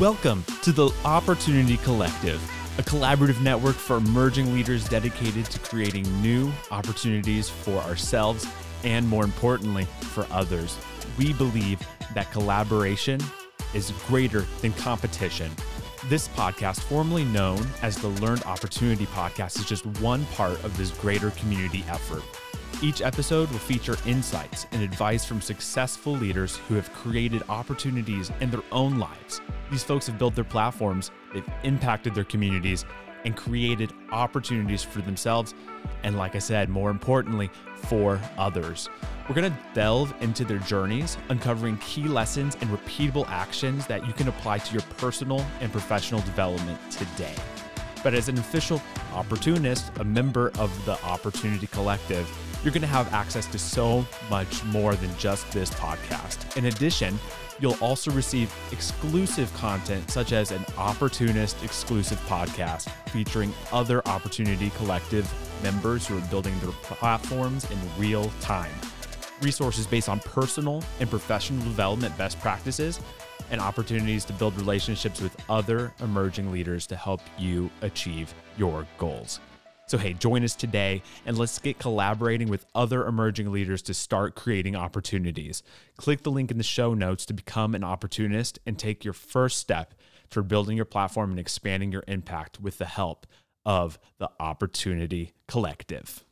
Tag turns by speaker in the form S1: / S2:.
S1: Welcome to the Opportunity Collective, a collaborative network for emerging leaders dedicated to creating new opportunities for ourselves and, more importantly, for others. We believe that collaboration is greater than competition. This podcast, formerly known as the Learned Opportunity Podcast, is just one part of this greater community effort. Each episode will feature insights and advice from successful leaders who have created opportunities in their own lives. These folks have built their platforms, they've impacted their communities, and created opportunities for themselves. And like I said, more importantly, for others. We're going to delve into their journeys, uncovering key lessons and repeatable actions that you can apply to your personal and professional development today. But as an official opportunist, a member of the Opportunity Collective, you're going to have access to so much more than just this podcast. In addition, you'll also receive exclusive content such as an opportunist exclusive podcast featuring other Opportunity Collective members who are building their platforms in real time. Resources based on personal and professional development best practices and opportunities to build relationships with other emerging leaders to help you achieve your goals. So, hey, join us today and let's get collaborating with other emerging leaders to start creating opportunities. Click the link in the show notes to become an opportunist and take your first step for building your platform and expanding your impact with the help of the Opportunity Collective.